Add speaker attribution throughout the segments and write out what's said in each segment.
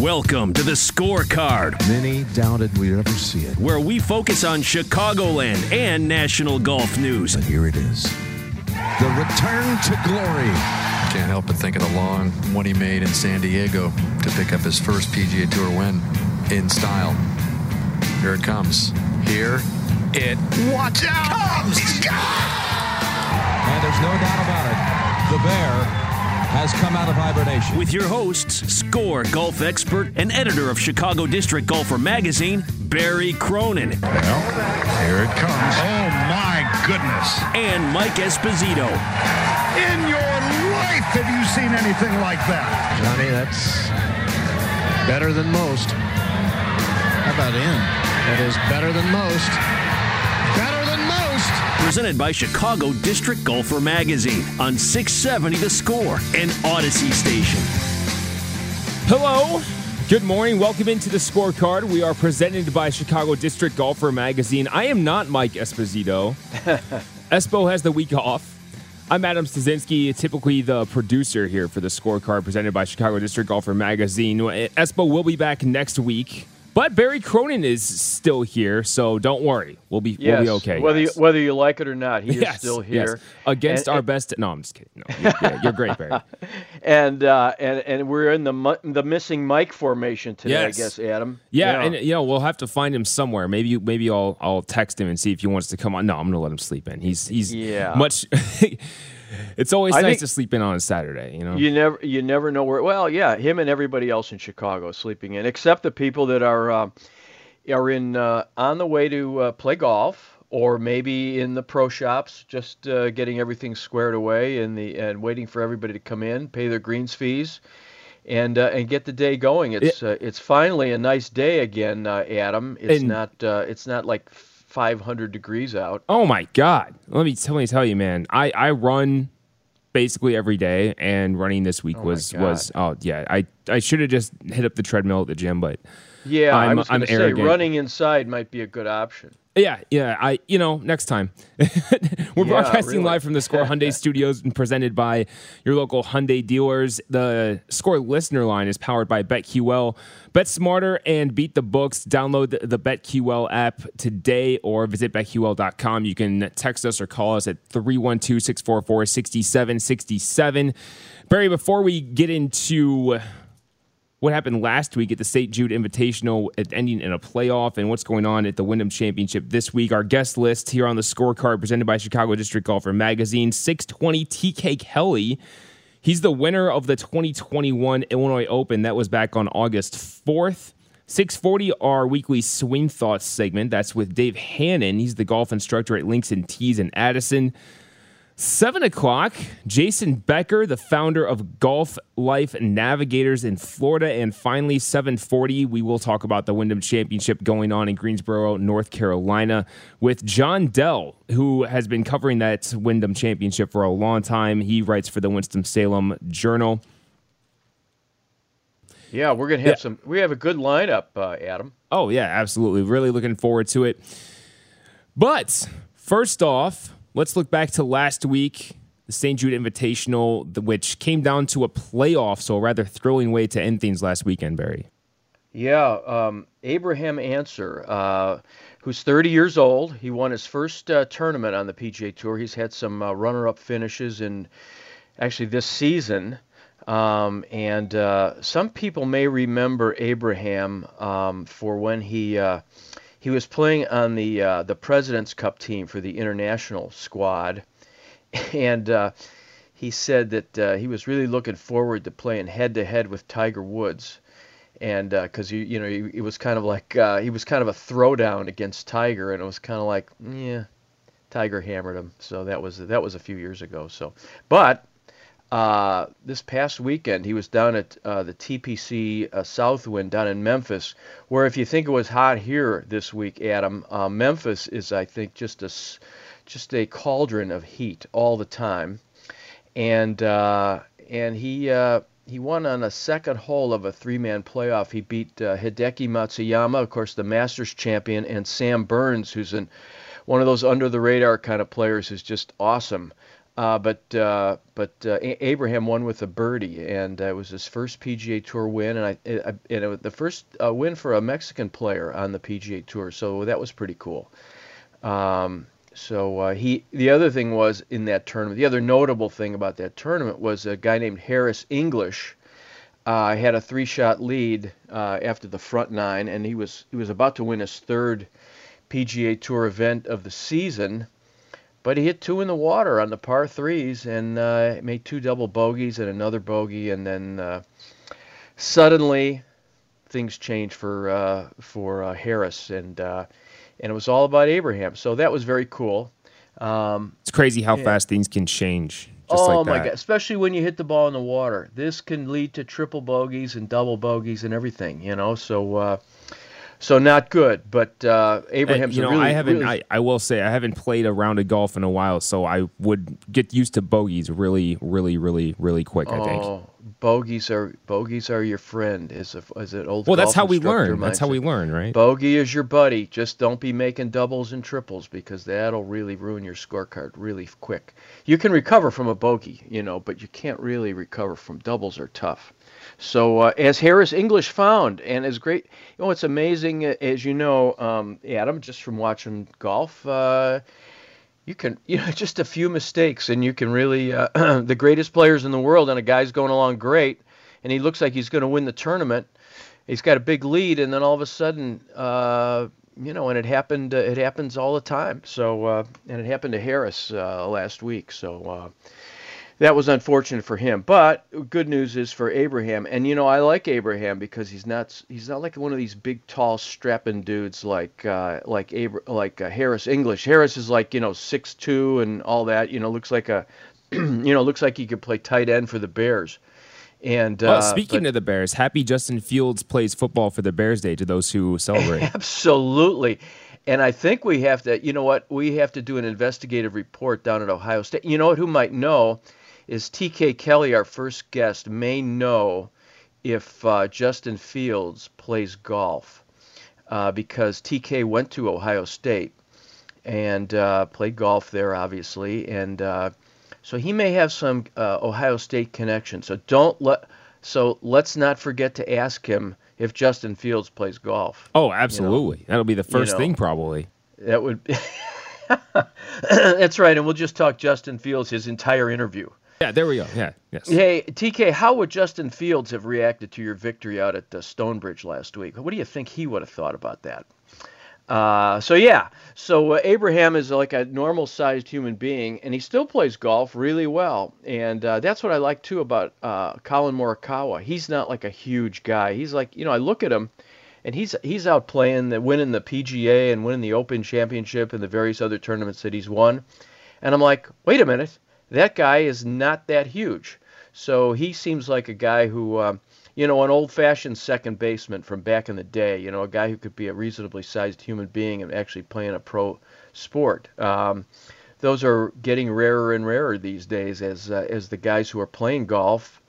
Speaker 1: Welcome to the scorecard.
Speaker 2: Many doubted we'd ever see it.
Speaker 1: Where we focus on Chicagoland and national golf news.
Speaker 2: And here it is the return to glory.
Speaker 3: Can't help but think of the long one he made in San Diego to pick up his first PGA Tour win in style. Here it comes. Here it watch out comes.
Speaker 2: And there's no doubt about it. The bear has come out of hibernation.
Speaker 1: With your hosts, score golf expert and editor of Chicago District Golfer magazine, Barry Cronin.
Speaker 3: Well, here it comes.
Speaker 4: Oh my goodness.
Speaker 1: And Mike Esposito.
Speaker 4: In your life have you seen anything like that?
Speaker 5: Johnny, that's better than most.
Speaker 6: How about in?
Speaker 5: That is better than most.
Speaker 1: Presented by Chicago District Golfer Magazine on 670 The Score and Audacy Station.
Speaker 7: Hello. Good morning. Welcome into the scorecard. We are presented by Chicago District Golfer Magazine. I am not Mike Esposito. Espo has the week off. I'm Adam Stasinski, typically the producer here for the scorecard presented by Chicago District Golfer Magazine. Espo will be back next week. But Barry Cronin is still here, so don't worry. We'll be
Speaker 8: yes,
Speaker 7: we'll be okay.
Speaker 8: Whether you, whether you like it or not, he
Speaker 7: yes,
Speaker 8: is still here
Speaker 7: yes. against
Speaker 8: and,
Speaker 7: our
Speaker 8: and,
Speaker 7: best. No, I'm just kidding. No, you're, yeah, you're great, Barry.
Speaker 8: and uh, and and we're in the the missing Mike formation today. I guess, Adam.
Speaker 7: Yeah, yeah, and you know we'll have to find him somewhere. Maybe maybe I'll I'll text him and see if he wants to come on. No, I'm gonna let him sleep in. He's he's
Speaker 8: yeah.
Speaker 7: much. it's always
Speaker 8: I
Speaker 7: nice to sleep in on a Saturday, you know.
Speaker 8: You never you never know where. Well, yeah, him and everybody else in Chicago sleeping in, except the people that are. Uh, are in uh, on the way to uh, play golf or maybe in the pro shops just uh, getting everything squared away and the and waiting for everybody to come in pay their greens fees and uh, and get the day going it's it, it's finally a nice day again uh, Adam it's not uh, it's not like 500 degrees out.
Speaker 7: Oh my god. Let me let me tell you man. I I run basically every day and running this week
Speaker 8: oh
Speaker 7: was was oh yeah. I I should have just hit up the treadmill at the gym but
Speaker 8: yeah,
Speaker 7: I'm,
Speaker 8: I was going to say running inside might be a good option.
Speaker 7: Yeah, yeah. I, you know, next time. We're
Speaker 8: yeah,
Speaker 7: broadcasting
Speaker 8: really.
Speaker 7: live from the Score Hyundai Studios and presented by your local Hyundai dealers. The Score listener line is powered by BetQL. Bet smarter and beat the books. Download the, the BetQL app today or visit betql.com. You can text us or call us at 312 644 6767. Barry, before we get into what happened last week at the St. Jude Invitational, ending in a playoff, and what's going on at the Wyndham Championship this week. Our guest list here on the scorecard presented by Chicago District Golfer Magazine 620 TK Kelly. He's the winner of the 2021 Illinois Open. That was back on August 4th. 640, our weekly swing thoughts segment. That's with Dave Hannon. He's the golf instructor at Links and Tees in Addison. Seven o'clock, Jason Becker, the founder of Golf Life Navigators in Florida. And finally, 740, we will talk about the Wyndham Championship going on in Greensboro, North Carolina, with John Dell, who has been covering that Wyndham Championship for a long time. He writes for the Winston-Salem Journal.
Speaker 8: Yeah, we're gonna have
Speaker 7: Yeah.
Speaker 8: some. We have a good lineup, uh, Adam.
Speaker 7: Oh, yeah, absolutely. Really looking forward to it. But first off, let's look back to last week, the St. Jude Invitational, which came down to a playoff, so a rather thrilling way to end things last weekend, Barry.
Speaker 8: Yeah, um, Abraham Ancer, uh, who's 30 years old. He won his first uh, tournament on the PGA Tour. He's had some uh, runner-up finishes in actually this season. Um, and uh, some people may remember Abraham um, for when he uh, he was playing on the uh, the President's Cup team for the international squad, and uh, he said that uh, he was really looking forward to playing head to head with Tiger Woods. and because uh, you know he, he, was kind of like uh, he was kind of a throwdown against Tiger, and it was kind of like yeah, Tiger hammered him. So that was that was a few years ago. So, but uh, this past weekend he was down at uh, the TPC uh, Southwind down in Memphis, where if you think it was hot here this week, Adam, uh, Memphis is I think just a just a cauldron of heat all the time, and and he he won on a second hole of a three-man playoff. He beat uh, Hideki Matsuyama, of course, the Masters champion, and Sam Burns, who's an, one of those under-the-radar kind of players who's just awesome. Uh, but uh, but uh, Abraham won with a birdie, and it was his first PGA Tour win, and I, I and it the first uh, win for a Mexican player on the PGA Tour. So that was pretty cool. Um, so uh, he, the other thing was in that tournament. The other notable thing about that tournament was a guy named Harris English. Uh, had a three-shot lead uh, after the front nine, and he was he was about to win his third PGA Tour event of the season, but he hit two in the water on the par threes and uh, made two double bogeys and another bogey, and then uh, suddenly things changed for uh, for Harris and and it was all about Abraham. So that was very cool. Um,
Speaker 7: it's crazy how yeah. fast things can change.
Speaker 8: oh
Speaker 7: like
Speaker 8: my god! Especially when you hit the ball in the water, this can lead to triple bogeys and double bogeys and everything. You know, so uh, so not good. But uh, Abraham's
Speaker 7: you know,
Speaker 8: really,
Speaker 7: I haven't.
Speaker 8: Really...
Speaker 7: I, I will say I haven't played a round of golf in a while, so I would get used to bogeys really, really, really, really quick.
Speaker 8: Oh,
Speaker 7: I think
Speaker 8: bogeys are bogeys are your friend. Is a, is an old
Speaker 7: well, that's how we learn.
Speaker 8: Mindset.
Speaker 7: That's how we learn, right?
Speaker 8: Bogey is your buddy. Just don't be making doubles and triples because that'll really ruin your scorecard really quick. You can recover from a bogey, you know, but you can't really recover from doubles. Are tough. So uh, as Harris English found, and as great, you know, it's amazing uh, as you know, um, Adam, just from watching golf. Uh, you can you know just a few mistakes and you can really uh, the greatest players in the world and a guy's going along great and he looks like he's going to win the tournament he's got a big lead and then all of a sudden uh, you know and it happened uh, it happens all the time so and it happened to harris last week so that was unfortunate for him. But good news is for Abraham, and you know I like Abraham because he's not he's not like one of these big, tall, strapping dudes like uh, like Abra- like uh, Harris English. Harris is like you know six two and all that. You know looks like a you know looks like he could play tight end for the Bears. And
Speaker 7: well, uh, speaking but, of the Bears, happy Justin Fields plays football for the Bears Day to those who celebrate.
Speaker 8: Absolutely. And I think we have to, you know what, we have to do an investigative report down at Ohio State. You know what, who might know is TK Kelly, our first guest, may know if uh, Justin Fields plays golf uh, because TK went to Ohio State and uh, played golf there, obviously, and uh, so he may have some uh, Ohio State connection. So don't let so let's not forget to ask him if Justin Fields plays golf.
Speaker 7: Oh, absolutely. You know? That'll be the first you know, thing, probably.
Speaker 8: That would. That's right, and we'll just talk Justin Fields his entire interview.
Speaker 7: Yeah, there we go. Yeah, yes.
Speaker 8: Hey, TK, how would Justin Fields have reacted to your victory out at uh, Stonebridge last week? What do you think he would have thought about that? Uh, so yeah, so uh, Abraham is like a normal-sized human being, and he still plays golf really well, and uh, that's what I like too about uh, Collin Morikawa. He's not like a huge guy. He's like, you know, I look at him, and he's he's out playing, the, winning the PGA and winning the Open Championship and the various other tournaments that he's won, and I'm like, wait a minute, that guy is not that huge. So he seems like a guy who, uh, you know, an old-fashioned second baseman from back in the day. You know, a guy who could be a reasonably sized human being and actually playing a pro sport. Um, those are getting rarer and rarer these days as uh, as the guys who are playing golf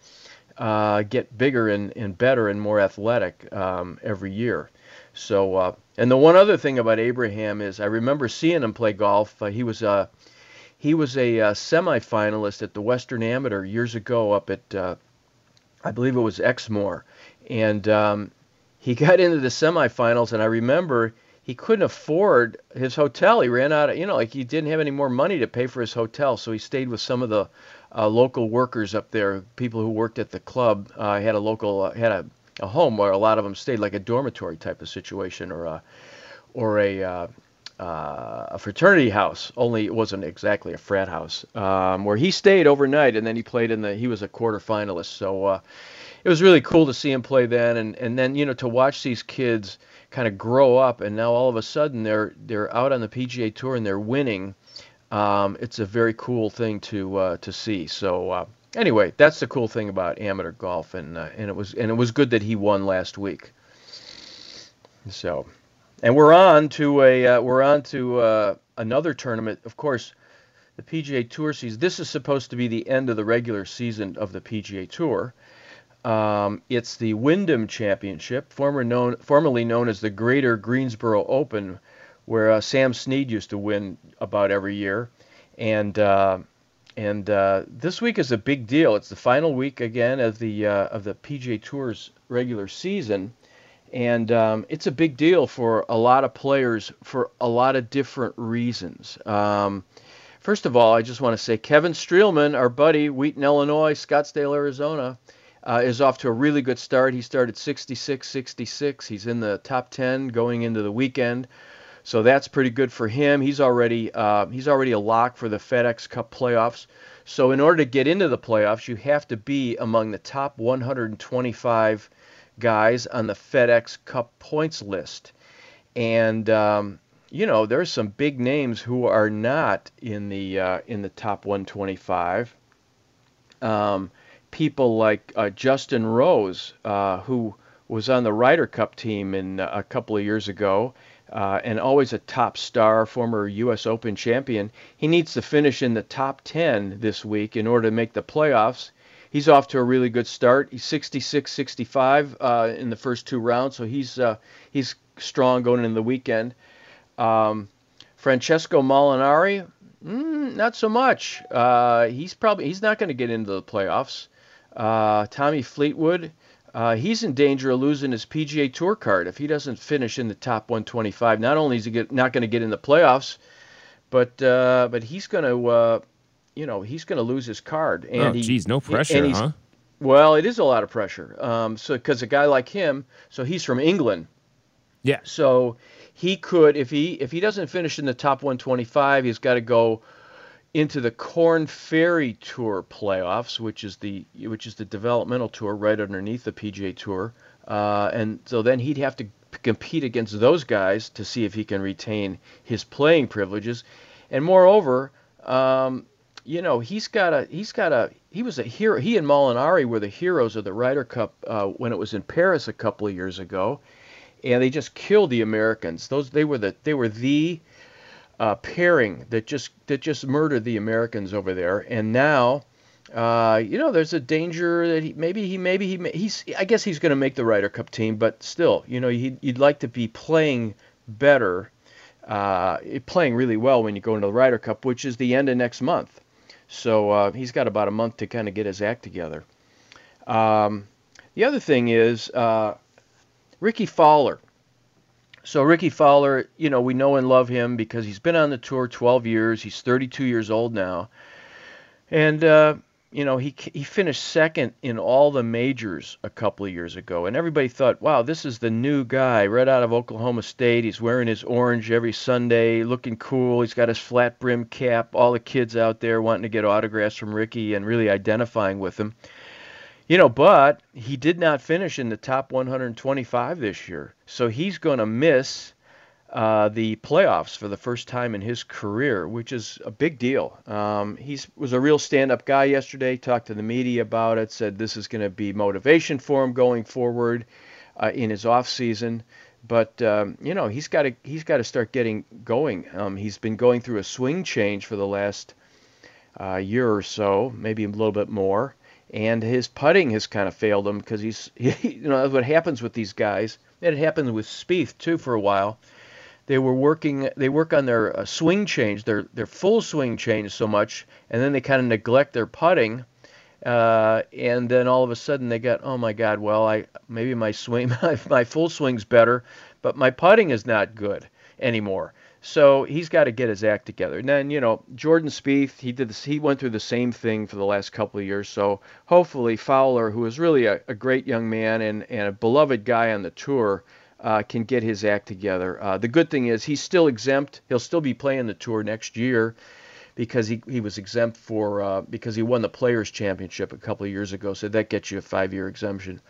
Speaker 8: uh, get bigger and, and better and more athletic um, every year. So, uh, and the one other thing about Abraham is I remember seeing him play golf. Uh, he was a uh, he was a uh, semifinalist at the Western Amateur years ago up at, uh, I believe it was Exmoor, and um, he got into the semifinals. And I remember he couldn't afford his hotel. He ran out of, you know, like he didn't have any more money to pay for his hotel, so he stayed with some of the uh, local workers up there, people who worked at the club. Uh, had a local, uh, had a, a home where a lot of them stayed, like a dormitory type of situation, or a, or a uh, a fraternity house, only it wasn't exactly a frat house, um, where he stayed overnight, and then he played in the. He was a quarterfinalist, so uh, it was really cool to see him play then, and and then you know to watch these kids kind of grow up, and now all of a sudden they're they're out on the PGA Tour and they're winning. Um, it's a very cool thing to uh, to see. So uh, anyway, that's the cool thing about amateur golf, and uh, and it was and it was good that he won last week. So, and we're on to a uh, we're on to uh, another tournament. Of course, the PGA Tour season. This is supposed to be the end of the regular season of the PGA Tour. Um, it's the Wyndham Championship, former known, formerly known as the Greater Greensboro Open, where uh, Sam Snead used to win about every year. And uh, and uh, this week is a big deal. It's the final week again of the uh, of the PGA Tour's regular season, and um, it's a big deal for a lot of players for a lot of different reasons. Um, first of all, I just want to say Kevin Streelman, our buddy, Wheaton, Illinois, Scottsdale, Arizona. Uh, is off to a really good start. He started 66 66. He's in the top 10 going into the weekend. So that's pretty good for him. He's already uh, he's already a lock for the FedEx Cup playoffs. So in order to get into the playoffs, you have to be among the top 125 guys on the FedEx Cup points list. And um, you know there's some big names who are not in the uh, in the top 125. Um, people like uh, Justin Rose, uh, who was on the Ryder Cup team in uh, a couple of years ago uh, and always a top star, former U.S. Open champion. He needs to finish in the top 10 this week in order to make the playoffs. He's off to a really good start. He's 66 65 uh, in the first two rounds, so he's, uh, he's strong going into the weekend. Um, Francesco Molinari, mm, not so much. Uh, he's probably he's not going to get into the playoffs. Uh, Tommy Fleetwood, uh, he's in danger of losing his PGA Tour card if he doesn't finish in the top 125. Not only is he get, not going to get in the playoffs, but uh, but he's going to you know he's going to lose his card.
Speaker 7: And oh, geez, no pressure, huh?
Speaker 8: Well, it is a lot of pressure. Um, so because a guy like him, so he's from England.
Speaker 7: Yeah.
Speaker 8: So he could if he if he doesn't finish in the top 125, he's got to go into the Korn Ferry Tour playoffs, which is the which is the developmental tour right underneath the PGA Tour, uh, and so then he'd have to compete against those guys to see if he can retain his playing privileges, and moreover, um, you know he's got a he's got a he was a hero. He and Molinari were the heroes of the Ryder Cup uh, when it was in Paris a couple of years ago, and they just killed the Americans. Those they were the they were the uh, pairing that just that just murdered the Americans over there, and now. Uh, you know, there's a danger that he, maybe he maybe he he's I guess he's going to make the Ryder Cup team, but still, you know, he'd, you'd like to be playing better, uh, playing really well when you go into the Ryder Cup, which is the end of next month. So uh, he's got about a month to kind of get his act together. Um, the other thing is uh, Rickie Fowler. So Ricky Fowler, you know, we know and love him because he's been on the tour 12 years. He's 32 years old now, and uh, you know he he finished second in all the majors a couple of years ago, and everybody thought, wow, this is the new guy right out of Oklahoma State. He's wearing his orange every Sunday, looking cool. He's got his flat brim cap. All the kids out there wanting to get autographs from Ricky and really identifying with him. You know, but he did not finish in the top 125 this year. So he's going to miss uh, the playoffs for the first time in his career, which is a big deal. Um, he was a real stand-up guy yesterday. Talked to the media about it. Said this is going to be motivation for him going forward uh, in his off season. But um, you know he's got to he's got to start getting going. Um, he's been going through a swing change for the last uh, year or so, maybe a little bit more and his putting has kind of failed him because he's, he, you know, that's what happens with these guys. And It happened with Spieth too for a while. They were working, they work on their uh, swing change, their their full swing change so much, and then they kind of neglect their putting, uh, and then all of a sudden they got oh my God, well I maybe my swing, my, my full swing's better, but my putting is not good anymore. So he's got to get his act together. And then, you know, Jordan Spieth, he did this, he went through the same thing for the last couple of years. So hopefully Fowler, who is really a, a great young man and, and a beloved guy on the tour, uh, can get his act together. Uh, the good thing is he's still exempt. He'll still be playing the tour next year because he, he was exempt for uh, because he won the Players Championship a couple of years ago. So that gets you a five year exemption.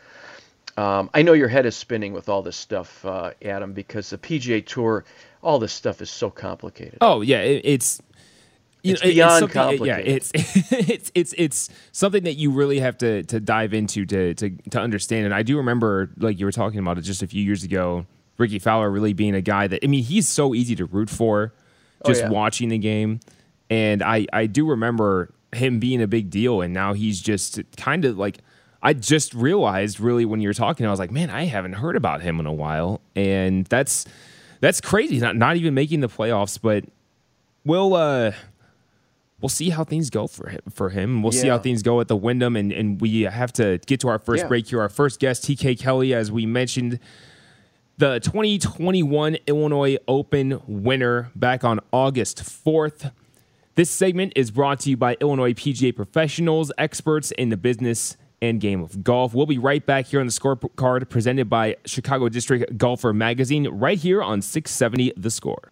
Speaker 8: Um, I know your head is spinning with all this stuff, uh, Adam, because the PGA Tour, all this stuff is so complicated.
Speaker 7: Oh yeah, it, it's
Speaker 8: you it's know, beyond
Speaker 7: it's
Speaker 8: complicated.
Speaker 7: Yeah, it's it's it's it's something that you really have to to dive into to to to understand. And I do remember, like you were talking about it just a few years ago, Ricky Fowler really being a guy that I mean, he's so easy to root for, oh, just oh, yeah. watching the game. And I I do remember him being a big deal, and now he's just kind of like I just realized really when you were talking, I was like, man, I haven't heard about him in a while, and that's that's crazy. Not not even making the playoffs, but we'll uh we'll see how things go for him. For him, we'll yeah. see how things go at the Wyndham, and and we have to get to our first yeah. break here. Our first guest, TK Kelly, as we mentioned. The 2021 Illinois Open winner back on August 4th. This segment is brought to you by Illinois PGA professionals, experts in the business and game of golf. We'll be right back here on the scorecard presented by Chicago District Golfer Magazine, right here on 670 The Score.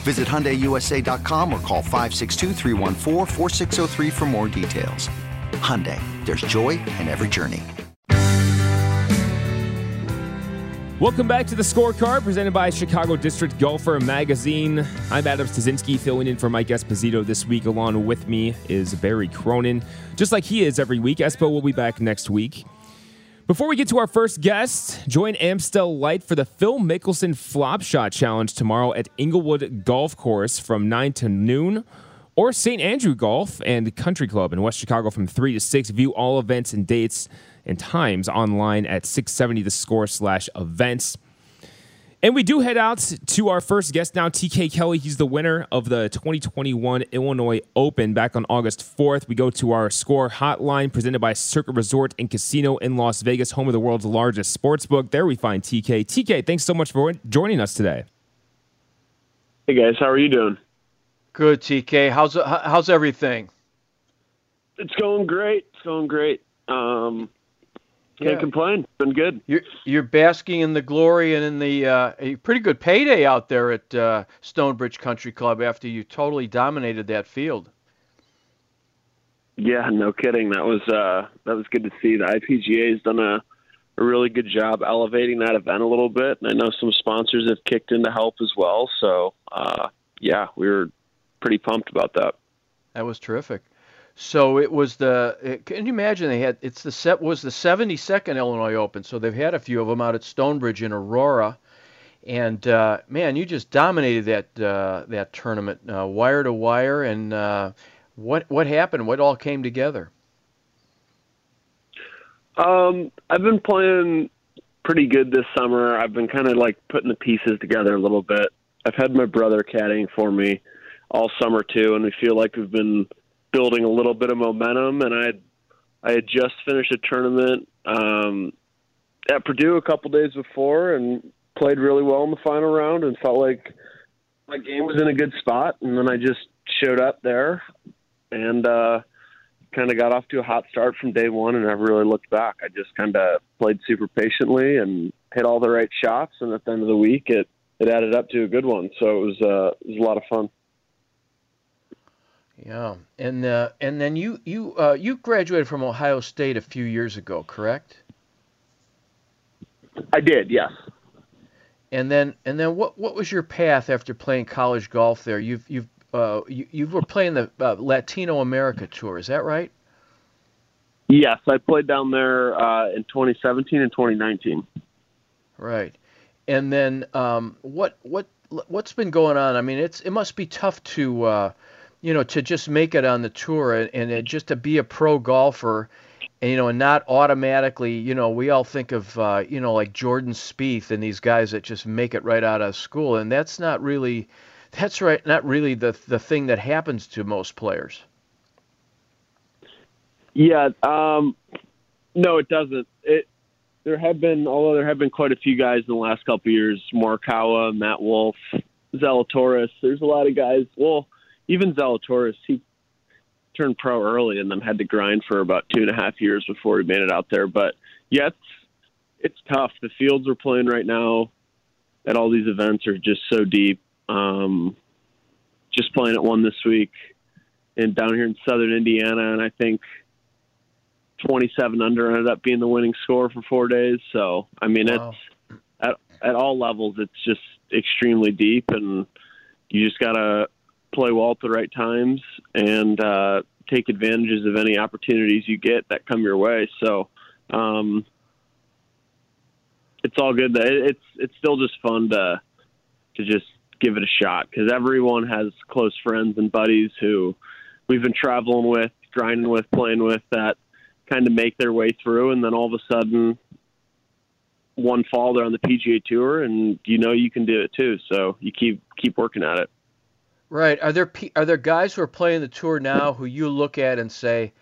Speaker 9: Visit HyundaiUSA.com or call 562 for more details. Hyundai, there's joy in every journey.
Speaker 7: Welcome back to the scorecard presented by Chicago District Golfer Magazine. I'm Adam Stasinski filling in for Mike Esposito this week. Along with me is Barry Cronin. Just like he is every week, Espo will be back next week. Before we get to our first guest, join Amstel Light for the Phil Mickelson Flop Shot Challenge tomorrow at Inglewood Golf Course from 9 to noon, or St. Andrew Golf and Country Club in West Chicago from 3 to 6. View all events and dates and times online at 670 the score slash events. And we do head out to our first guest now, TK Kelly. He's the winner of the 2021 Illinois Open back on August 4th. We go to our score hotline presented by Circa Resort and Casino in Las Vegas, home of the world's largest sports book. There we find TK. TK, thanks so much for joining us today.
Speaker 10: Hey guys, how are you doing?
Speaker 8: Good, TK. How's how's everything?
Speaker 10: It's going great. It's going great. Um, can't yeah. complain. Been good.
Speaker 8: You're you're basking in the glory and in the uh, a pretty good payday out there at uh, Stonebridge Country Club after you totally dominated that field.
Speaker 10: Yeah, no kidding. That was uh, that was good to see. The IPGA has done a, a really good job elevating that event a little bit, and I know some sponsors have kicked in to help as well. So uh, yeah, we were pretty pumped about that.
Speaker 8: That was terrific. So it was the. Can you imagine they had? It's the set was the 72nd Illinois Open. So they've had a few of them out at Stonebridge in Aurora, and uh, man, you just dominated that uh, that tournament, uh, wire to wire. And uh, what what happened? What all came together?
Speaker 10: Um, I've been playing pretty good this summer. I've been kind of like putting the pieces together a little bit. I've had my brother caddying for me all summer too, and we feel like we've been building a little bit of momentum, and I had, I had just finished a tournament um, at Purdue a couple days before and played really well in the final round, and felt like my game was in a good spot, and then I just showed up there and uh, kind of got off to a hot start from day one, and never really looked back. I just kind of played super patiently and hit all the right shots, and at the end of the week, it it added up to a good one. So it was uh, it was a lot of fun.
Speaker 8: Yeah, and uh, and then you you uh, you graduated from Ohio State a few years ago, correct?
Speaker 10: I did, yes.
Speaker 8: And then and then what what was your path after playing college golf there? You've you've uh, you, you were playing the uh, Latino America tour, is that right?
Speaker 10: Yes, I played down there uh, in 2017 and 2019.
Speaker 8: Right, and then um, what what what's been going on? I mean, it's it must be tough to uh, you know to just make it on the tour and, and just to be a pro golfer. And, you know, and not automatically, you know, we all think of, uh, you know, like Jordan Spieth and these guys that just make it right out of school, and that's not really, that's right, not really the the thing that happens to most players.
Speaker 10: Yeah, um, no, it doesn't. It there have been, although there have been quite a few guys in the last couple years, Morikawa, Matt Wolff, Zalatoris. There's a lot of guys. Well, even Zalatoris, he turned pro early and then had to grind for about two and a half years before he made it out there. But yeah, it's it's tough. The fields we're playing right now at all these events are just so deep. Um, just playing at one this week and down here in southern Indiana, and I think 27 under ended up being the winning score for four days. So I mean, wow. it's at at all levels, it's just extremely deep, and you just gotta play well at the right times and uh, take advantages of any opportunities you get that come your way. So. Um, it's all good. It's it's still just fun to to just give it a shot because everyone has close friends and buddies who we've been traveling with, grinding with, playing with that kind of make their way through, and then all of a sudden, one fall they're on the PGA Tour, and you know you can do it too. So you keep keep working at it.
Speaker 8: Right? Are there are there guys who are playing the tour now who you look at and say,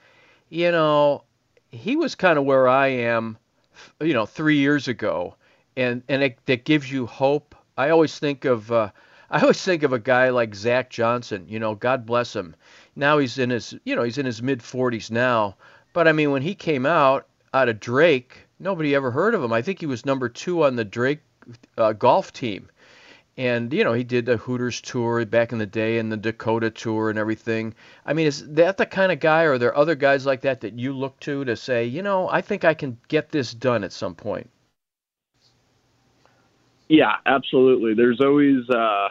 Speaker 8: you know, he was kind of where I am, you know, three years ago, and and it, that gives you hope. I always think of uh, I always think of a guy like Zach Johnson. You know, God bless him. Now he's in his, you know, he's in his mid 40s now. But I mean, when he came out out of Drake, nobody ever heard of him. I think he was number two on the Drake uh, golf team. And you know, he did the Hooters tour back in the day, and the Dakota tour, and everything. I mean, is that the kind of guy, or are there other guys like that that you look to to say, you know, I think I can get this done at some point?
Speaker 10: Yeah, absolutely. There's always uh,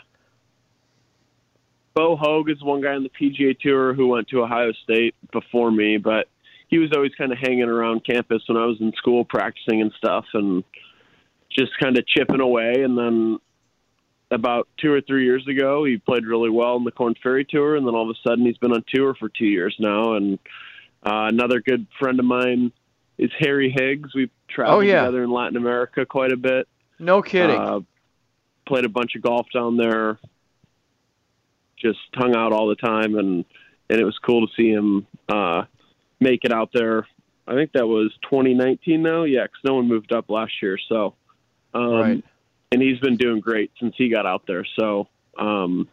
Speaker 10: Bo Hoag is one guy on the PGA Tour who went to Ohio State before me, but he was always kind of hanging around campus when I was in school practicing and stuff, and just kind of chipping away. And then about two or three years ago, he played really well in the Korn Ferry Tour, and then all of a sudden he's been on tour for two years now. And uh, another good friend of mine is Harry Higgs. We've traveled oh, yeah. together in Latin America quite a bit.
Speaker 8: No kidding.
Speaker 10: Uh, played a bunch of golf down there just hung out all the time, and and it was cool to see him uh, make it out there. I think that was 2019 now, yeah, because no one moved up last year. So, um, right. And he's been doing great since he got out there. So, um,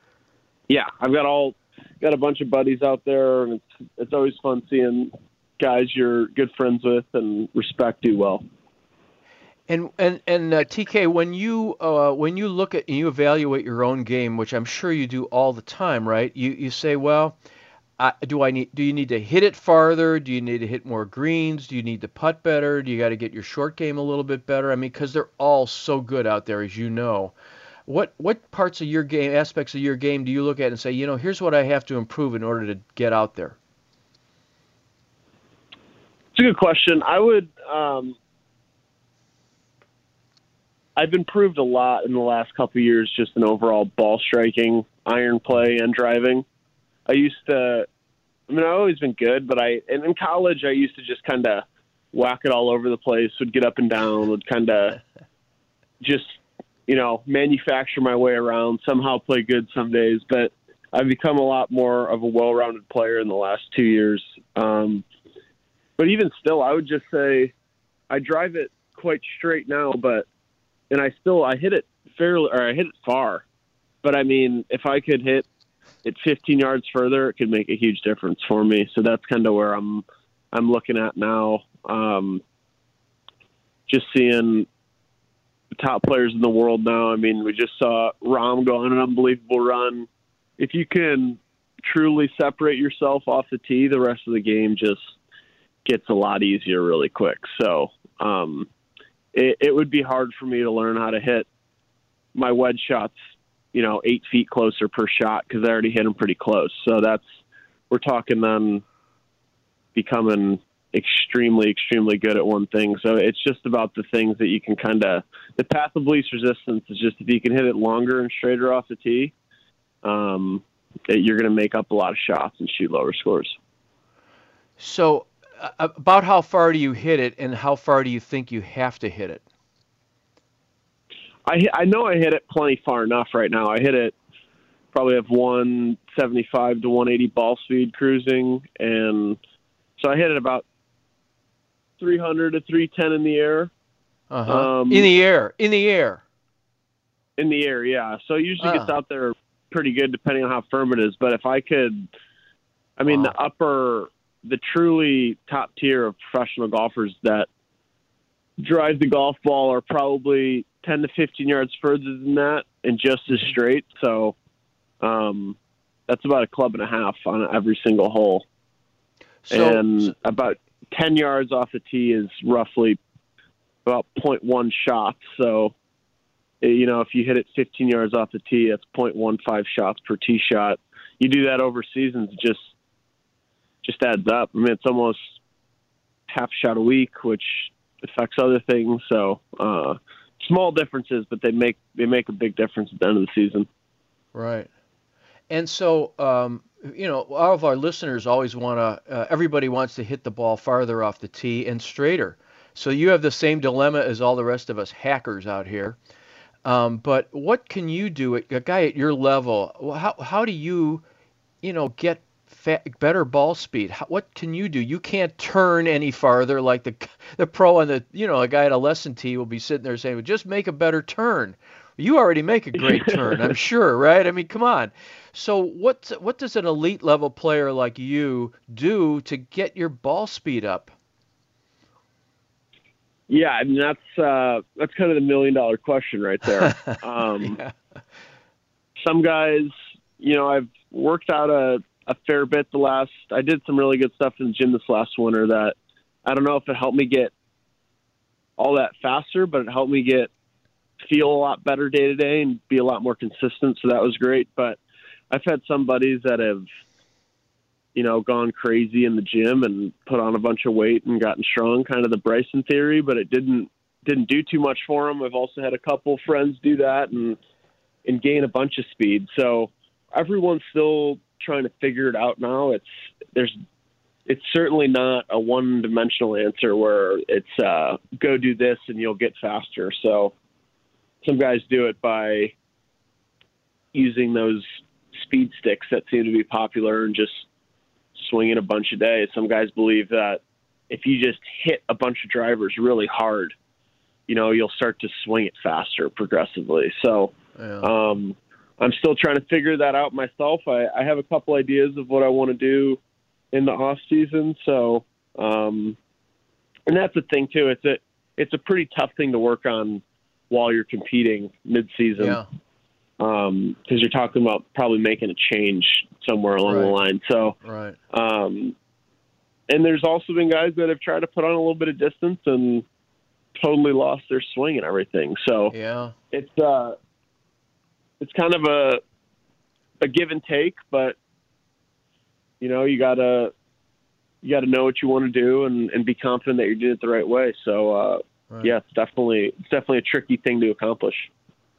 Speaker 10: yeah, I've got all got a bunch of buddies out there, and it's it's always fun seeing guys you're good friends with and respect do well.
Speaker 8: And and and uh, TK, when you uh, when you look at and you evaluate your own game, which I'm sure you do all the time, right? You you say, well, uh, do I need do you need to hit it farther? Do you need to hit more greens? Do you need to putt better? Do you got to get your short game a little bit better? I mean, because they're all so good out there, as you know. What what parts of your game, aspects of your game, do you look at and say, you know, here's what I have to improve in order to get out there?
Speaker 10: It's a good question. I would. Um I've improved a lot in the last couple of years, just in overall ball striking, iron play, and driving. I used to, I mean, I've always been good, but I, and in college, I used to just kind of whack it all over the place, would get up and down, would kind of just, you know, manufacture my way around, somehow play good some days. But I've become a lot more of a well rounded player in the last two years. Um, but even still, I would just say I drive it quite straight now, but and I still I hit it fairly or I hit it far. but I mean, if I could hit it 15 yards further, it could make a huge difference for me. So that's kind of where I'm I'm looking at now. Um, just seeing the top players in the world now. I mean, we just saw Rahm go on an unbelievable run. If you can truly separate yourself off the tee, the rest of the game just gets a lot easier really quick. So um, it, it would be hard for me to learn how to hit my wedge shots, you know, eight feet closer per shot because I already hit them pretty close. So that's we're talking then becoming extremely, extremely good at one thing. So it's just about the things that you can kind of the path of least resistance is just if you can hit it longer and straighter off the tee, um, you're going to make up a lot of shots and shoot lower scores.
Speaker 8: So, uh, about how far do you hit it, and how far do you think you have to hit it?
Speaker 10: I I know I hit it plenty far enough right now. I hit it probably have 175 to 180 ball speed cruising, and so I hit it about 300 to 310 in the air.
Speaker 8: Uh-huh. Um, in the air, in the air.
Speaker 10: In the air, yeah. So it usually uh. gets out there pretty good depending on how firm it is. But if I could, I mean, wow. the upper, the truly top tier of professional golfers that drive the golf ball are probably 10 to 15 yards further than that and just as straight. So um, that's about a club and a half on every single hole. So, and about 10 yards off the tee is roughly about 0.1 shots. So, eh, you know, if you hit it 15 yards off the tee, that's 0.15 shots per tee shot. You do that over seasons, just just adds up. I mean, it's almost half shot a week, which affects other things. So, uh, small differences, but they make they make a big difference at the end of the season.
Speaker 8: Right. And so, um, you know, all of our listeners always want to, uh, everybody wants to hit the ball farther off the tee and straighter. So you have the same dilemma as all the rest of us hackers out here. Um, but what can you do, a guy at your level? How, how do you, you know, get fat, better ball speed? How, what can you do? You can't turn any farther like the the pro and the, you know, a guy at a lesson tee will be sitting there saying, well, just make a better turn. You already make a great turn, I'm sure, right? I mean, come on. So what what does an elite level player like you do to get your ball speed up?
Speaker 10: Yeah, I mean that's uh, that's kind of the million dollar question right there. Um, yeah. Some guys, you know, I've worked out a, a fair bit the last. I did some really good stuff in the gym this last winter. That I don't know if it helped me get all that faster, but it helped me get feel a lot better day to day and be a lot more consistent. So that was great. But I've had some buddies that have, you know, gone crazy in the gym and put on a bunch of weight and gotten strong, kind of the Bryson theory, but it didn't didn't do too much for them. I've also had a couple friends do that and and gain a bunch of speed. So everyone's still trying to figure it out now. It's there's it's certainly not a one dimensional answer where it's uh, go do this and you'll get faster. So some guys do it by using those speed sticks that seem to be popular and just swinging a bunch a day. Some guys believe that if you just hit a bunch of drivers really hard, you know, you'll start to swing it faster progressively. So, yeah. um, I'm still trying to figure that out myself. I, I have a couple ideas of what I want to do in the off season. So, um, and that's the thing too. It's a it's a pretty tough thing to work on while you're competing mid season.
Speaker 8: Yeah
Speaker 10: because um, you're talking about probably making a change somewhere along
Speaker 8: right.
Speaker 10: the line. So,
Speaker 8: right.
Speaker 10: Um, and there's also been guys that have tried to put on a little bit of distance and totally lost their swing and everything. So,
Speaker 8: yeah,
Speaker 10: it's uh, it's kind of a a give and take, but you know, you gotta you got to know what you want to do and, and be confident that you're doing it the right way. So, uh, right. yeah, it's definitely it's definitely a tricky thing to accomplish.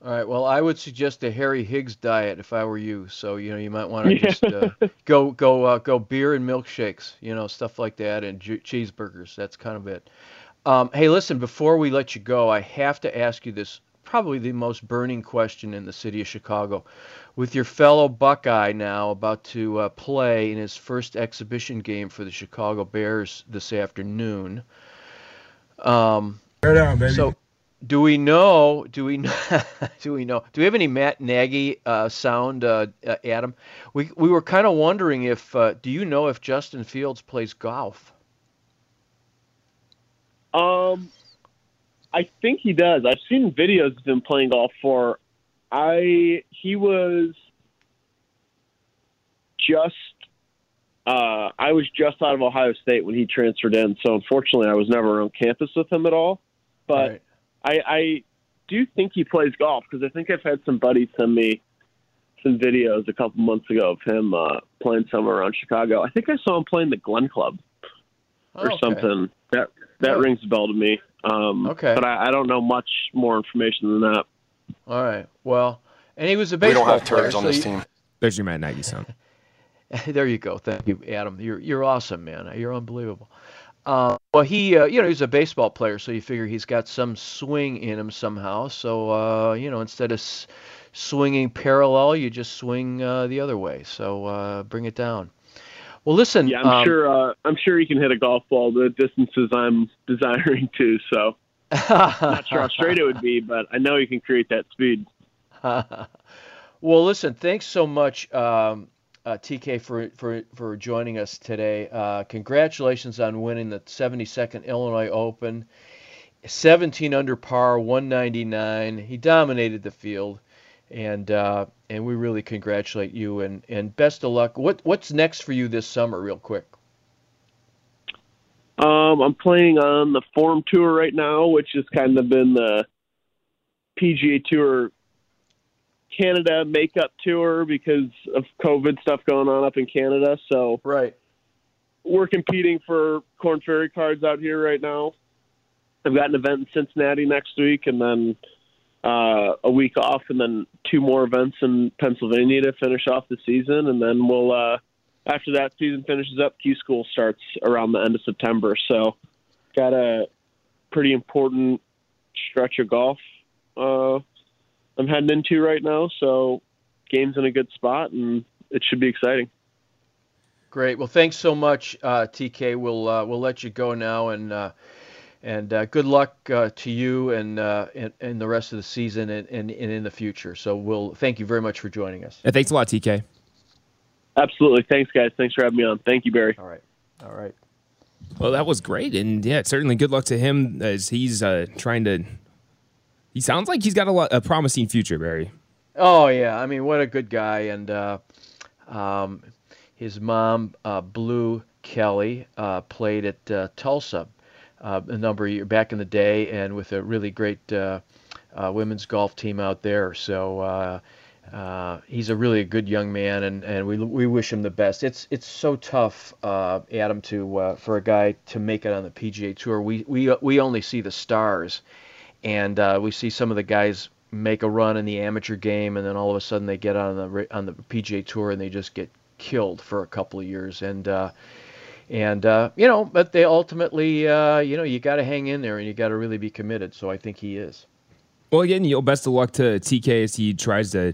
Speaker 8: All right. Well, I would suggest a Harry Higgs diet if I were you. So you know, you might want to just uh, go go uh, go beer and milkshakes, you know, stuff like that, and ju- cheeseburgers. That's kind of it. Um, hey, listen. Before we let you go, I have to ask you this. Probably the most burning question in the city of Chicago. With your fellow Buckeye now about to uh, play in his first exhibition game for the Chicago Bears this afternoon. Um,
Speaker 11: down, baby.
Speaker 8: So Do we know? Do we know? do we know? Do we have any Matt Nagy uh, sound, uh, uh, Adam? We we were kind of wondering if. Uh, do you know if Justin Fields plays golf?
Speaker 10: Um, I think he does. I've seen videos of him playing golf for. I he was just. Uh, I was just out of Ohio State when he transferred in, so unfortunately, I was never on campus with him at all. But
Speaker 8: Right.
Speaker 10: I, I do think he plays golf because I think I've had some buddies send me some videos a couple months ago of him uh, playing somewhere around Chicago. I think I saw him playing the Glen Club or
Speaker 8: Oh, okay.
Speaker 10: something. That that
Speaker 8: Yeah.
Speaker 10: rings a bell to me. Um,
Speaker 8: Okay.
Speaker 10: but I, I don't know much more information than that.
Speaker 8: All right. Well, and he was a baseball.
Speaker 10: We don't
Speaker 8: baseball
Speaker 10: have
Speaker 8: player.
Speaker 10: turds on
Speaker 8: so
Speaker 10: this
Speaker 8: you-
Speaker 10: team.
Speaker 7: There's your Matt Nagy sound.
Speaker 8: there you go. Thank you, Adam. You're you're awesome, man. You're unbelievable. Uh, well, he uh, you know he's a baseball player, so you figure he's got some swing in him somehow. So uh, you know instead of s- swinging parallel, you just swing uh, the other way. So uh, bring it down. Well, listen.
Speaker 10: Yeah, I'm
Speaker 8: um,
Speaker 10: sure. Uh, I'm sure he can hit a golf ball the distances I'm desiring to. So, not sure how straight it would be, but I know he can create that speed.
Speaker 8: well, listen. Thanks so much, um, uh, TK, for for for joining us today. Uh, congratulations on winning the 72nd Illinois Open. 17 under par, 199. He dominated the field, and uh, and we really congratulate you and and best of luck. What what's next for you this summer, real quick?
Speaker 10: Um, I'm playing on the Forme Tour right now, which has kind of been the PGA Tour Canada makeup tour because of COVID stuff going on up in Canada. So,
Speaker 8: right,
Speaker 10: we're competing for Korn Ferry cards out here right now. I've got an event in Cincinnati next week, and then uh, a week off, and then two more events in Pennsylvania to finish off the season, and then we'll. Uh, after that season finishes up, Q School starts around the end of September. So, got a pretty important stretch of golf uh, I'm heading into right now. So, game's in a good spot, and it should be exciting.
Speaker 8: Great. Well, thanks so much, uh, TK. We'll uh, we'll let you go now, and uh, and uh, good luck uh, to you and, uh, and and the rest of the season and, and, and in the future. So we'll thank you very much for joining us.
Speaker 7: Yeah, thanks a lot, TK.
Speaker 10: Absolutely. Thanks, guys. Thanks for having me on. Thank you, Barry.
Speaker 8: All right. All right.
Speaker 7: Well, that was great, and yeah, certainly good luck to him as he's uh, trying to. He sounds like he's got a, lot, a promising future, Barry.
Speaker 8: Oh yeah, I mean, what a good guy, and uh, um, his mom, uh, Blue Kelly, uh, played at uh, Tulsa uh, a number of years back in the day, and with a really great uh, uh, women's golf team out there. So uh, uh, he's a really good young man, and, and we we wish him the best. It's it's so tough, uh, Adam, to for a guy to make it on the PGA Tour. We we we only see the stars, and we see some of the guys make a run in the amateur game, and then all of a sudden they get on the on the PGA Tour and they just get killed for a couple of years. And and uh, you know, but they ultimately, uh, you know, you got to hang in there and you got to really be committed. So I think he is.
Speaker 7: Well, again, you know, best of luck to TK as he tries to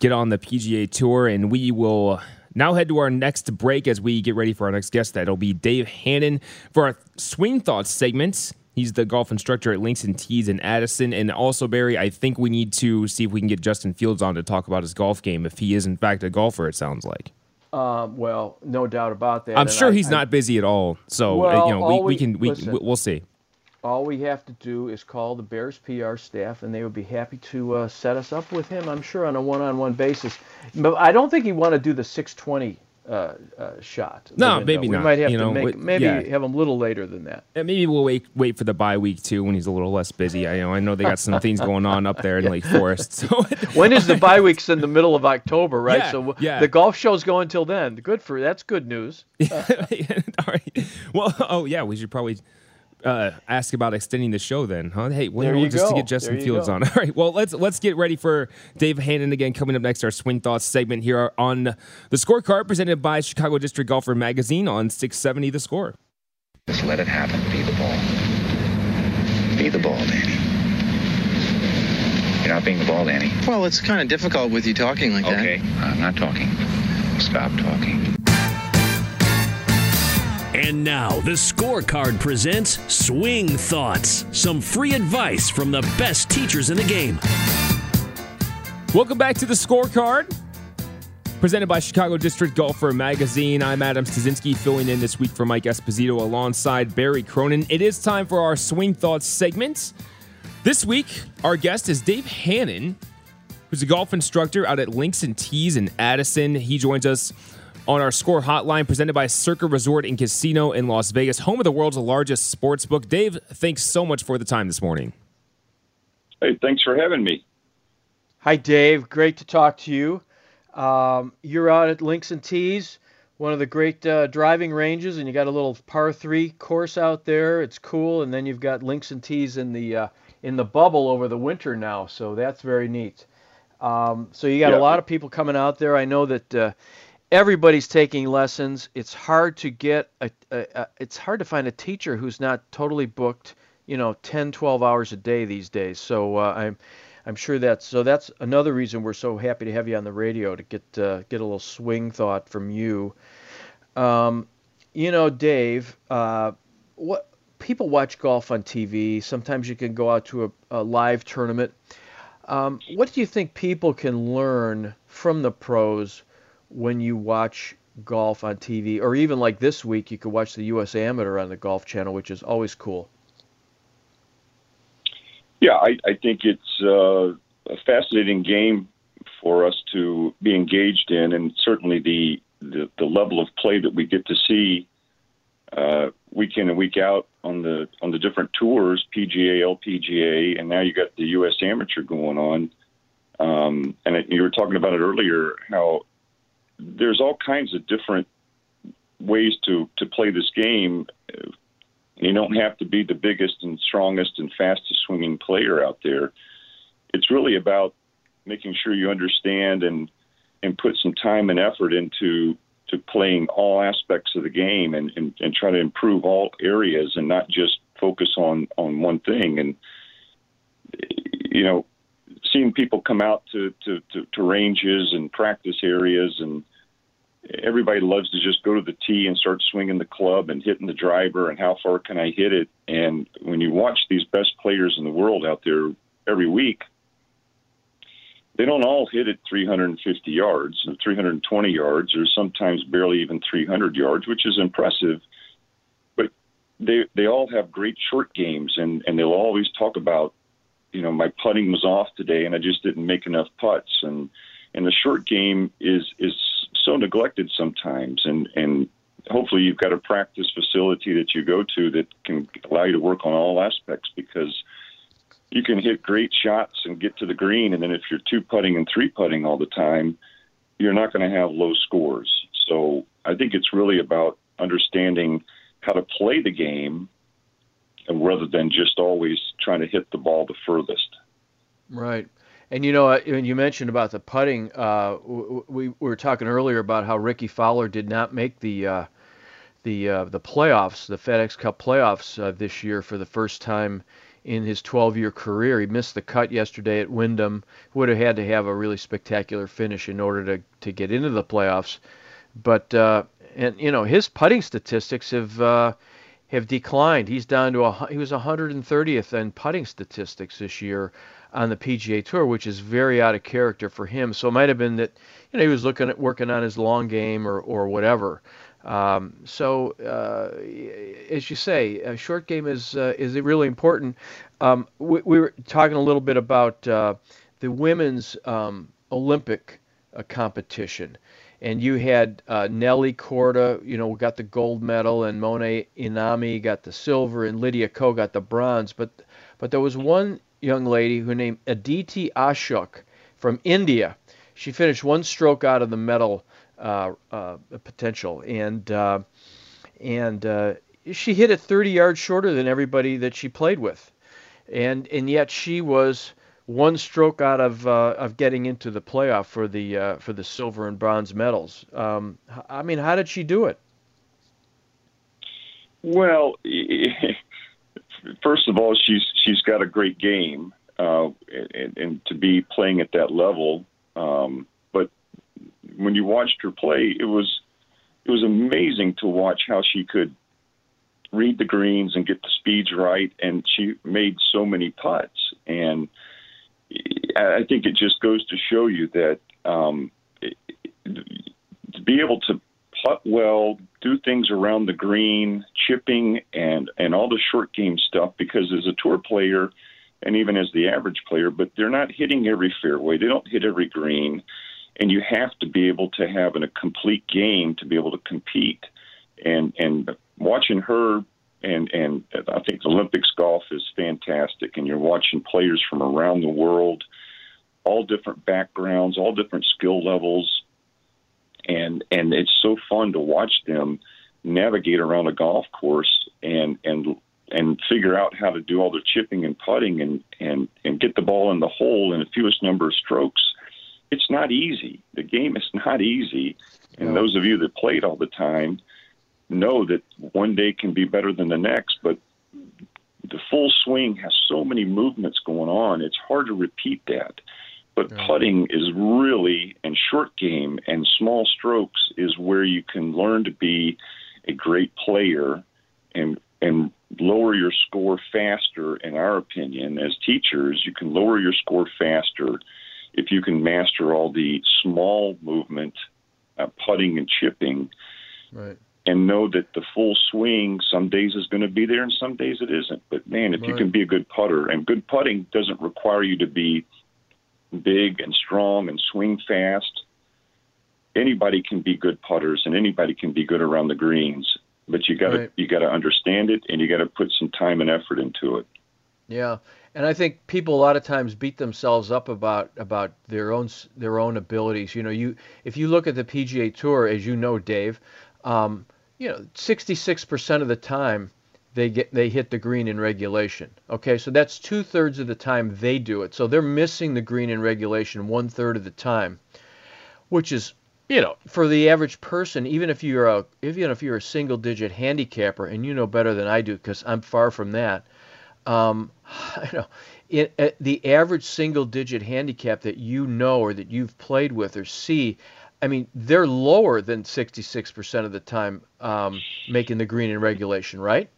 Speaker 7: get on the PGA Tour, and we will now head to our next break as we get ready for our next guest. That'll be Dave Hannon for our Swing Thoughts segment. He's the golf instructor at Links and Tees in Addison. And also, Barry, I think we need to see if we can get Justin Fields on to talk about his golf game if he is, in fact, a golfer, it sounds like.
Speaker 8: Um, well, no doubt about that.
Speaker 7: I'm
Speaker 8: And
Speaker 7: sure
Speaker 8: I-
Speaker 7: he's
Speaker 8: I-
Speaker 7: not busy at all. So,
Speaker 8: Well,
Speaker 7: you know, we, we,
Speaker 8: we-
Speaker 7: can, we,
Speaker 8: listen.
Speaker 7: we'll see.
Speaker 8: All we have to do is call the Bears PR staff, and they would be happy to uh, set us up with him. I'm sure on a one-on-one basis. But I don't think he'd want to do the 620 uh, uh, shot.
Speaker 7: No, maybe
Speaker 8: we
Speaker 7: not,
Speaker 8: might have
Speaker 7: you
Speaker 8: to
Speaker 7: know,
Speaker 8: make
Speaker 7: with-
Speaker 8: maybe
Speaker 7: yeah.
Speaker 8: have him a little later than that.
Speaker 7: And maybe we'll wait wait for the bye week too when he's a little less busy. I know I know they got some things going on up there in Lake Forest. So
Speaker 8: when is the bye week's in the middle of October, right?
Speaker 7: Yeah,
Speaker 8: so
Speaker 7: yeah.
Speaker 8: the golf show's going until then. Good for that's good news. All right.
Speaker 7: Well, oh yeah, we should probably uh, ask about extending the show then, huh? Hey, well,
Speaker 8: There
Speaker 7: we'll
Speaker 8: you
Speaker 7: just to get Justin Fields
Speaker 8: go.
Speaker 7: on. All right, well let's let's get ready for Dave Hannon again coming up next. Our Swing Thoughts segment here on the Scorecard presented by Chicago District Golfer Magazine on 670 The Score.
Speaker 11: Just let it happen. Be the ball. Be the ball, Danny. You're not being the ball, Danny.
Speaker 6: Well, it's kind of difficult with you talking like that.
Speaker 11: Okay, I'm not talking. Stop talking.
Speaker 1: And now the scorecard presents Swing Thoughts, some free advice from the best teachers in the game.
Speaker 7: Welcome back to the scorecard. Presented by Chicago District Golfer Magazine. I'm Adam Stasinski filling in this week for Mike Esposito alongside Barry Cronin. It is time for our Swing Thoughts segment. This week, our guest is Dave Hannon, who's a golf instructor out at Links and Tees in Addison. He joins us on our score hotline presented by Circa Resort and Casino in Las Vegas, home of the world's largest sports book. Dave, thanks so much for the time this morning.
Speaker 12: Hey, thanks for having me.
Speaker 8: Hi, Dave. Great to talk to you. Um, you're out at Links and Tees, one of the great uh, driving ranges, and you got a little par three course out there. It's cool, and then you've got Links and Tees in the uh, in the bubble over the winter now, so that's very neat. Um, so you got yeah. a lot of people coming out there. I know that uh, everybody's taking lessons. It's hard to get a, a, a, it's hard to find a teacher who's not totally booked, you know, 10, 12 hours a day these days. So uh, I'm I'm sure that's so. That's another reason we're so happy to have you on the radio to get uh, get a little swing thought from you. Um, you know, Dave, uh, what people watch golf on TV. Sometimes you can go out to a, a live tournament. Um, what do you think people can learn from the pros when you watch golf on TV, or even like this week, you could watch the U.S. Amateur on the Golf Channel, which is always cool.
Speaker 12: Yeah, I, I think it's uh, a fascinating game for us to be engaged in, and certainly the the, the level of play that we get to see uh, week in and week out on the on the different tours, PGA, LPGA, and now you got the U.S. Amateur going on. Um, and it, you were talking about it earlier, how there's all kinds of different ways to to play this game you don't have to be the biggest and strongest and fastest swinging player out there. It's really about making sure you understand and and put some time and effort into to playing all aspects of the game and, and, and try to improve all areas and not just focus on on one thing and you know seeing people come out to, to, to, to ranges and practice areas and everybody loves to just go to the tee and start swinging the club and hitting the driver and how far can I hit it. And when you watch these best players in the world out there every week, they don't all hit it 350 yards, 320 yards, or sometimes barely even 300 yards, which is impressive. But they they all have great short games, and and they'll always talk about, you know, my putting was off today, and I just didn't make enough putts, and and the short game is is so neglected sometimes, and and hopefully you've got a practice facility that you go to that can allow you to work on all aspects because you can hit great shots and get to the green, and then if you're two putting and three putting all the time, you're not going to have low scores. So I think it's really about understanding how to play the game, rather than just always trying to hit the ball the furthest.
Speaker 8: Right. And you know, uh, you mentioned about the putting, uh, we, we were talking earlier about how Rickie Fowler did not make the uh, the uh, the playoffs, the FedEx Cup playoffs uh, this year for the first time in his 12-year career. He missed the cut yesterday at Wyndham. Would have had to have a really spectacular finish in order to to get into the playoffs. But uh, and you know, his putting statistics have have declined. He's down to a he was 130th in putting statistics this year on the PGA Tour, which is very out of character for him. So it might have been that you know he was looking at working on his long game or or whatever. Um, so uh, as you say, a short game is uh, is really important. Um, we, we, were talking a little bit about uh, the women's um, Olympic uh, competition. And you had uh, Nelly Korda, you know, got the gold medal, and Mone Inami got the silver, and Lydia Ko got the bronze. But but there was one young lady who named Aditi Ashok from India. She finished one stroke out of the medal uh, uh, potential, and uh, and uh, she hit it 30 yards shorter than everybody that she played with, and and yet she was one stroke out of uh, of getting into the playoff for the uh, for the silver and bronze medals. Um, I mean, how did she do it?
Speaker 12: Well, first of all, she's she's got a great game, uh, and, and to be playing at that level. Um, but when you watched her play, it was it was amazing to watch how she could read the greens and get the speeds right, and she made so many putts. And I think it just goes to show you that um, to be able to putt well, do things around the green, chipping, and and all the short game stuff. Because as a tour player, and even as the average player, but they're not hitting every fairway. They don't hit every green, and you have to be able to have a complete game to be able to compete. And and watching her and and I think Olympics golf is fantastic, and you're watching players from around the world, all different backgrounds, all different skill levels, and and it's so fun to watch them navigate around a golf course and and and figure out how to do all the chipping and putting and and and get the ball in the hole in the fewest number of strokes. It's not easy. The game is not easy, and those of you that played all the time know that one day can be better than the next, but the full swing has so many movements going on, it's hard to repeat that. But putting is really, and short game and small strokes is where you can learn to be a great player and and lower your score faster. In our opinion, as teachers, you can lower your score faster if you can master all the small movement, uh, putting and chipping.
Speaker 8: Right
Speaker 12: and know that the full swing some days is going to be there and some days it isn't. But man, if right. you can be a good putter, and good putting doesn't require you to be big and strong and swing fast. Anybody can be good putters and anybody can be good around the greens, but you got to right. you got to understand it and you got to put some time and effort into it.
Speaker 8: Yeah. And I think people a lot of times beat themselves up about about their own their own abilities. You know, you if you look at the PGA Tour, as you know, Dave, um, you know, 66% of the time they get they hit the green in regulation. Okay, so that's two thirds of the time they do it. So they're missing the green in regulation one third of the time, which is you know for the average person, even if you're a even if you're a single digit handicapper, and you know better than I do because I'm far from that. Um, you know, it, uh, the average single digit handicap that you know or that you've played with or see I mean, they're lower than 66% of the time um, making the green in regulation, right?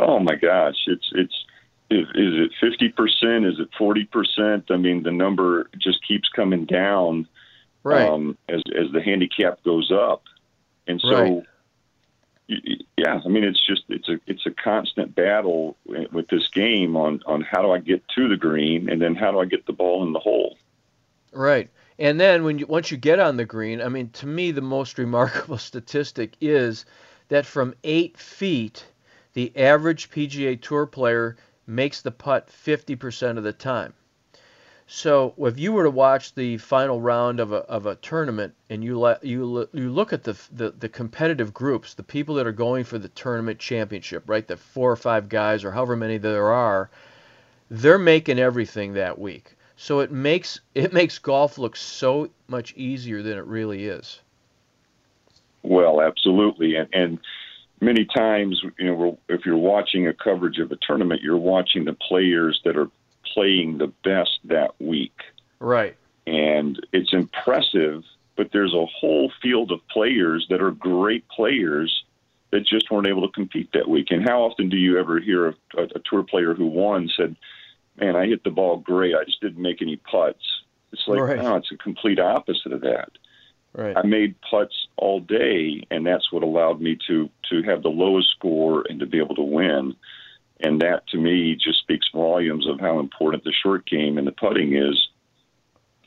Speaker 12: Oh my gosh, it's it's is, is it fifty percent? Is it forty percent? I mean, the number just keeps coming down
Speaker 8: right.
Speaker 12: um, as as the handicap goes up, and so.
Speaker 8: Right.
Speaker 12: Yeah, I mean it's just it's a it's a constant battle with this game on on how do I get to the green and then how do I get the ball in the hole.
Speaker 8: Right. And then when you once you get on the green, I mean to me the most remarkable statistic is that from 8 feet the average PGA Tour player makes the putt 50% of the time. So if you were to watch the final round of a, of a tournament and you let you you look at the, the the competitive groups, the people that are going for the tournament championship, right? The four or five guys or however many there are, they're making everything that week. So it makes it makes golf look so much easier than it really is.
Speaker 12: Well, absolutely, and and many times, you know, if you're watching a coverage of a tournament, you're watching the players that are playing the best that week.
Speaker 8: Right.
Speaker 12: And it's impressive, but there's a whole field of players that are great players that just weren't able to compete that week. And how often do you ever hear a, a, a tour player who won said, "Man, I hit the ball great. I just didn't make any putts." It's like,
Speaker 8: right.
Speaker 12: no, it's a complete opposite of that.
Speaker 8: Right.
Speaker 12: I made putts all day, and that's what allowed me to to have the lowest score and to be able to win. And that, to me, just speaks volumes of how important the short game and the putting is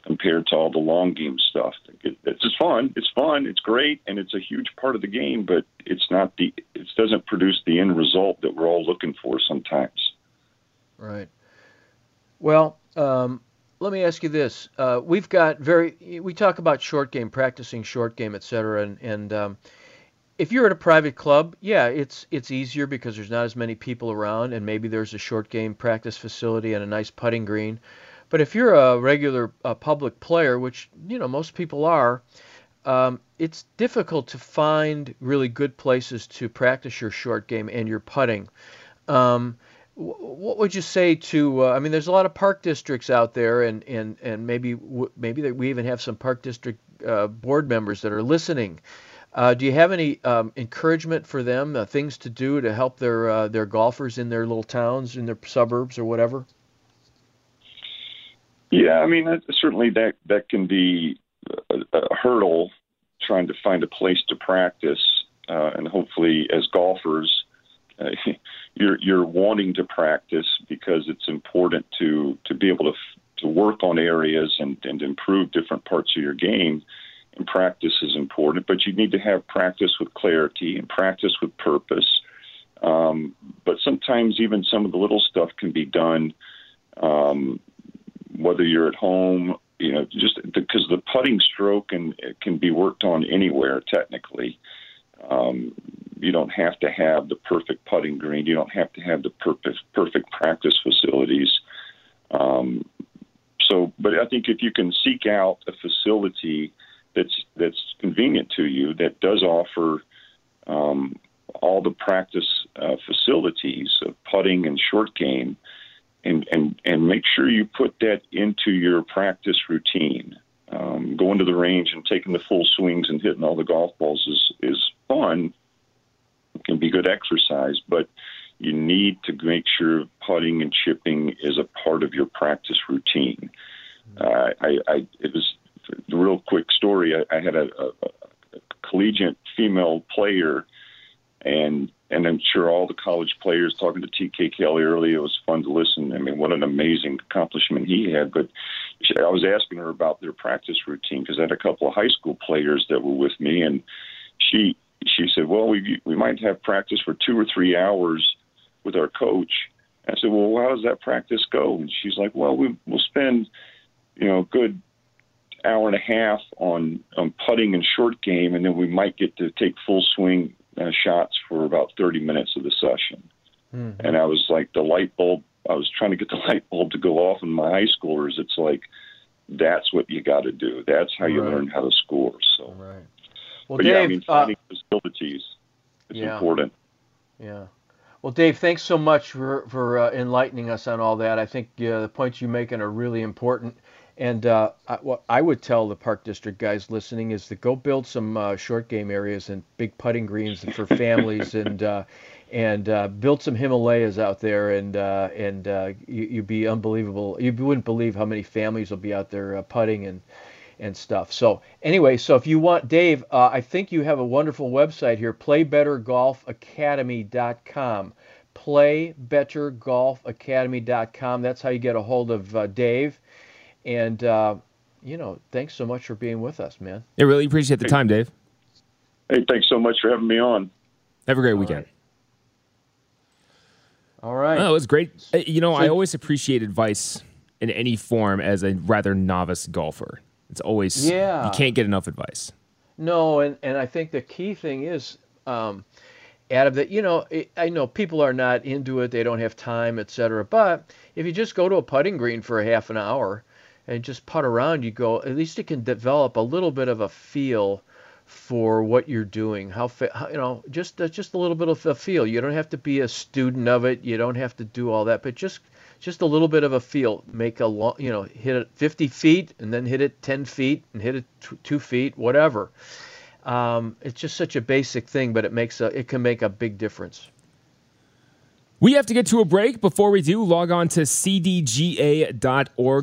Speaker 12: compared to all the long game stuff. It's just fun. It's fun. It's great, and it's a huge part of the game. But it's not the. It doesn't produce the end result that we're all looking for sometimes.
Speaker 8: Right. Well, um, let me ask you this: uh, We've got very we talk about short game, practicing short game, et cetera, and and um, if you're at a private club, yeah, it's it's easier because there's not as many people around, and maybe there's a short game practice facility and a nice putting green. But if you're a regular public player, which you know most people are, um, it's difficult to find really good places to practice your short game and your putting. Um, what would you say to? Uh, I mean, there's a lot of park districts out there, and and and maybe maybe we even have some park district uh, board members that are listening. Uh, do you have any um, encouragement for them, uh, things to do to help their uh, their golfers in their little towns, in their suburbs, or whatever?
Speaker 12: Yeah, I mean, certainly that that can be a, a hurdle trying to find a place to practice, uh, and hopefully, as golfers, you're you're wanting to practice because it's important to to be able to to work on areas and and improve different parts of your game. And practice is important, but you need to have practice with clarity and practice with purpose. Um, but sometimes even some of the little stuff can be done, um, whether you're at home, you know, just because the putting stroke can can be worked on anywhere technically. Um, you don't have to have the perfect putting green. You don't have to have the perfect perfect practice facilities. Um, so, but I think if you can seek out a facility that's that's convenient to you, that does offer um, all the practice uh, facilities of putting and short game, and and and make sure you put that into your practice routine. Um, going to the range and taking the full swings and hitting all the golf balls is is fun. Can be good exercise, but you need to make sure putting and chipping is a part of your practice routine. Uh, I, I it was a real quick story. I, I had a, a, a collegiate female player, and and I'm sure all the college players talking to TK Kelly earlier. It was fun to listen. I mean, what an amazing accomplishment he had. But she, I was asking her about their practice routine because I had a couple of high school players that were with me, and she she said, "Well, we we might have practice for two or three hours with our coach." I said, "Well, how does that practice go?" And she's like, "Well, we we'll spend, you know, a good hour and a half on on putting and short game, and then we might get to take full swing uh, shots for about 30 minutes of the session." Mm-hmm. And I was like, the light bulb. I was trying to get the light bulb to go off in my high schoolers. It's like that's what you got to do. That's how you
Speaker 8: Right.
Speaker 12: learn how to score. So.
Speaker 8: Right. Well,
Speaker 12: but yeah, I
Speaker 8: Dave,
Speaker 12: mean,
Speaker 8: uh,
Speaker 12: finding facilities is
Speaker 8: yeah.
Speaker 12: important.
Speaker 8: Yeah. Well, Dave, thanks so much for for uh, enlightening us on all that. I think uh, the points you're making are really important. And uh, I, what I would tell the Park District guys listening is to go build some uh, short game areas and big putting greens for families, and uh, and uh, build some Himalayas out there, and uh, and uh, you, you'd be unbelievable. You wouldn't believe how many families will be out there uh, putting and and stuff. So anyway, so if you want Dave, uh, I think you have a wonderful website here, playbettergolfacademy.com. Playbettergolfacademy.com. That's how you get a hold of uh, Dave. And uh, you know, thanks so much for being with us, man.
Speaker 7: I really appreciate the time, Dave.
Speaker 12: Hey, thanks so much for having me on.
Speaker 7: Have a great weekend.
Speaker 8: All right.
Speaker 7: Oh, it was great. Uh, You know, I always appreciate advice in any form as a rather novice golfer. It's always
Speaker 8: Yeah.
Speaker 7: you can't get enough advice.
Speaker 8: No, and, and I think the key thing is, um, Adam, that you know, it, I know people are not into it, they don't have time, etc. But if you just go to a putting green for a half an hour and just putt around, you go. At least you can develop a little bit of a feel for what you're doing. How, how you know, just uh, just a little bit of a feel. You don't have to be a student of it. You don't have to do all that, but just just a little bit of a feel. Make a long, you know, hit it 50 feet and then hit it 10 feet and hit it t- two feet, whatever. Um, it's just such a basic thing, but it makes a it can make a big difference.
Speaker 7: We have to get to a break. Before we do, log on to cdga.org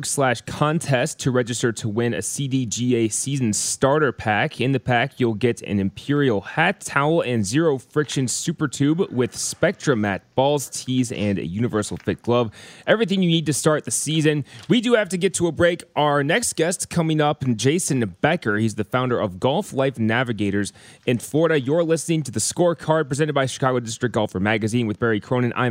Speaker 7: slash contest to register to win a CDGA season starter pack. In the pack, you'll get an Imperial hat, towel, and zero friction super tube with Spectra mat balls, tees, and a universal fit glove. Everything you need to start the season. We do have to get to a break. Our next guest coming up, Jason Becker. He's the founder of Golf Life Navigators in Florida. You're listening to the scorecard presented by Chicago District Golfer Magazine with Barry Cronin. I'm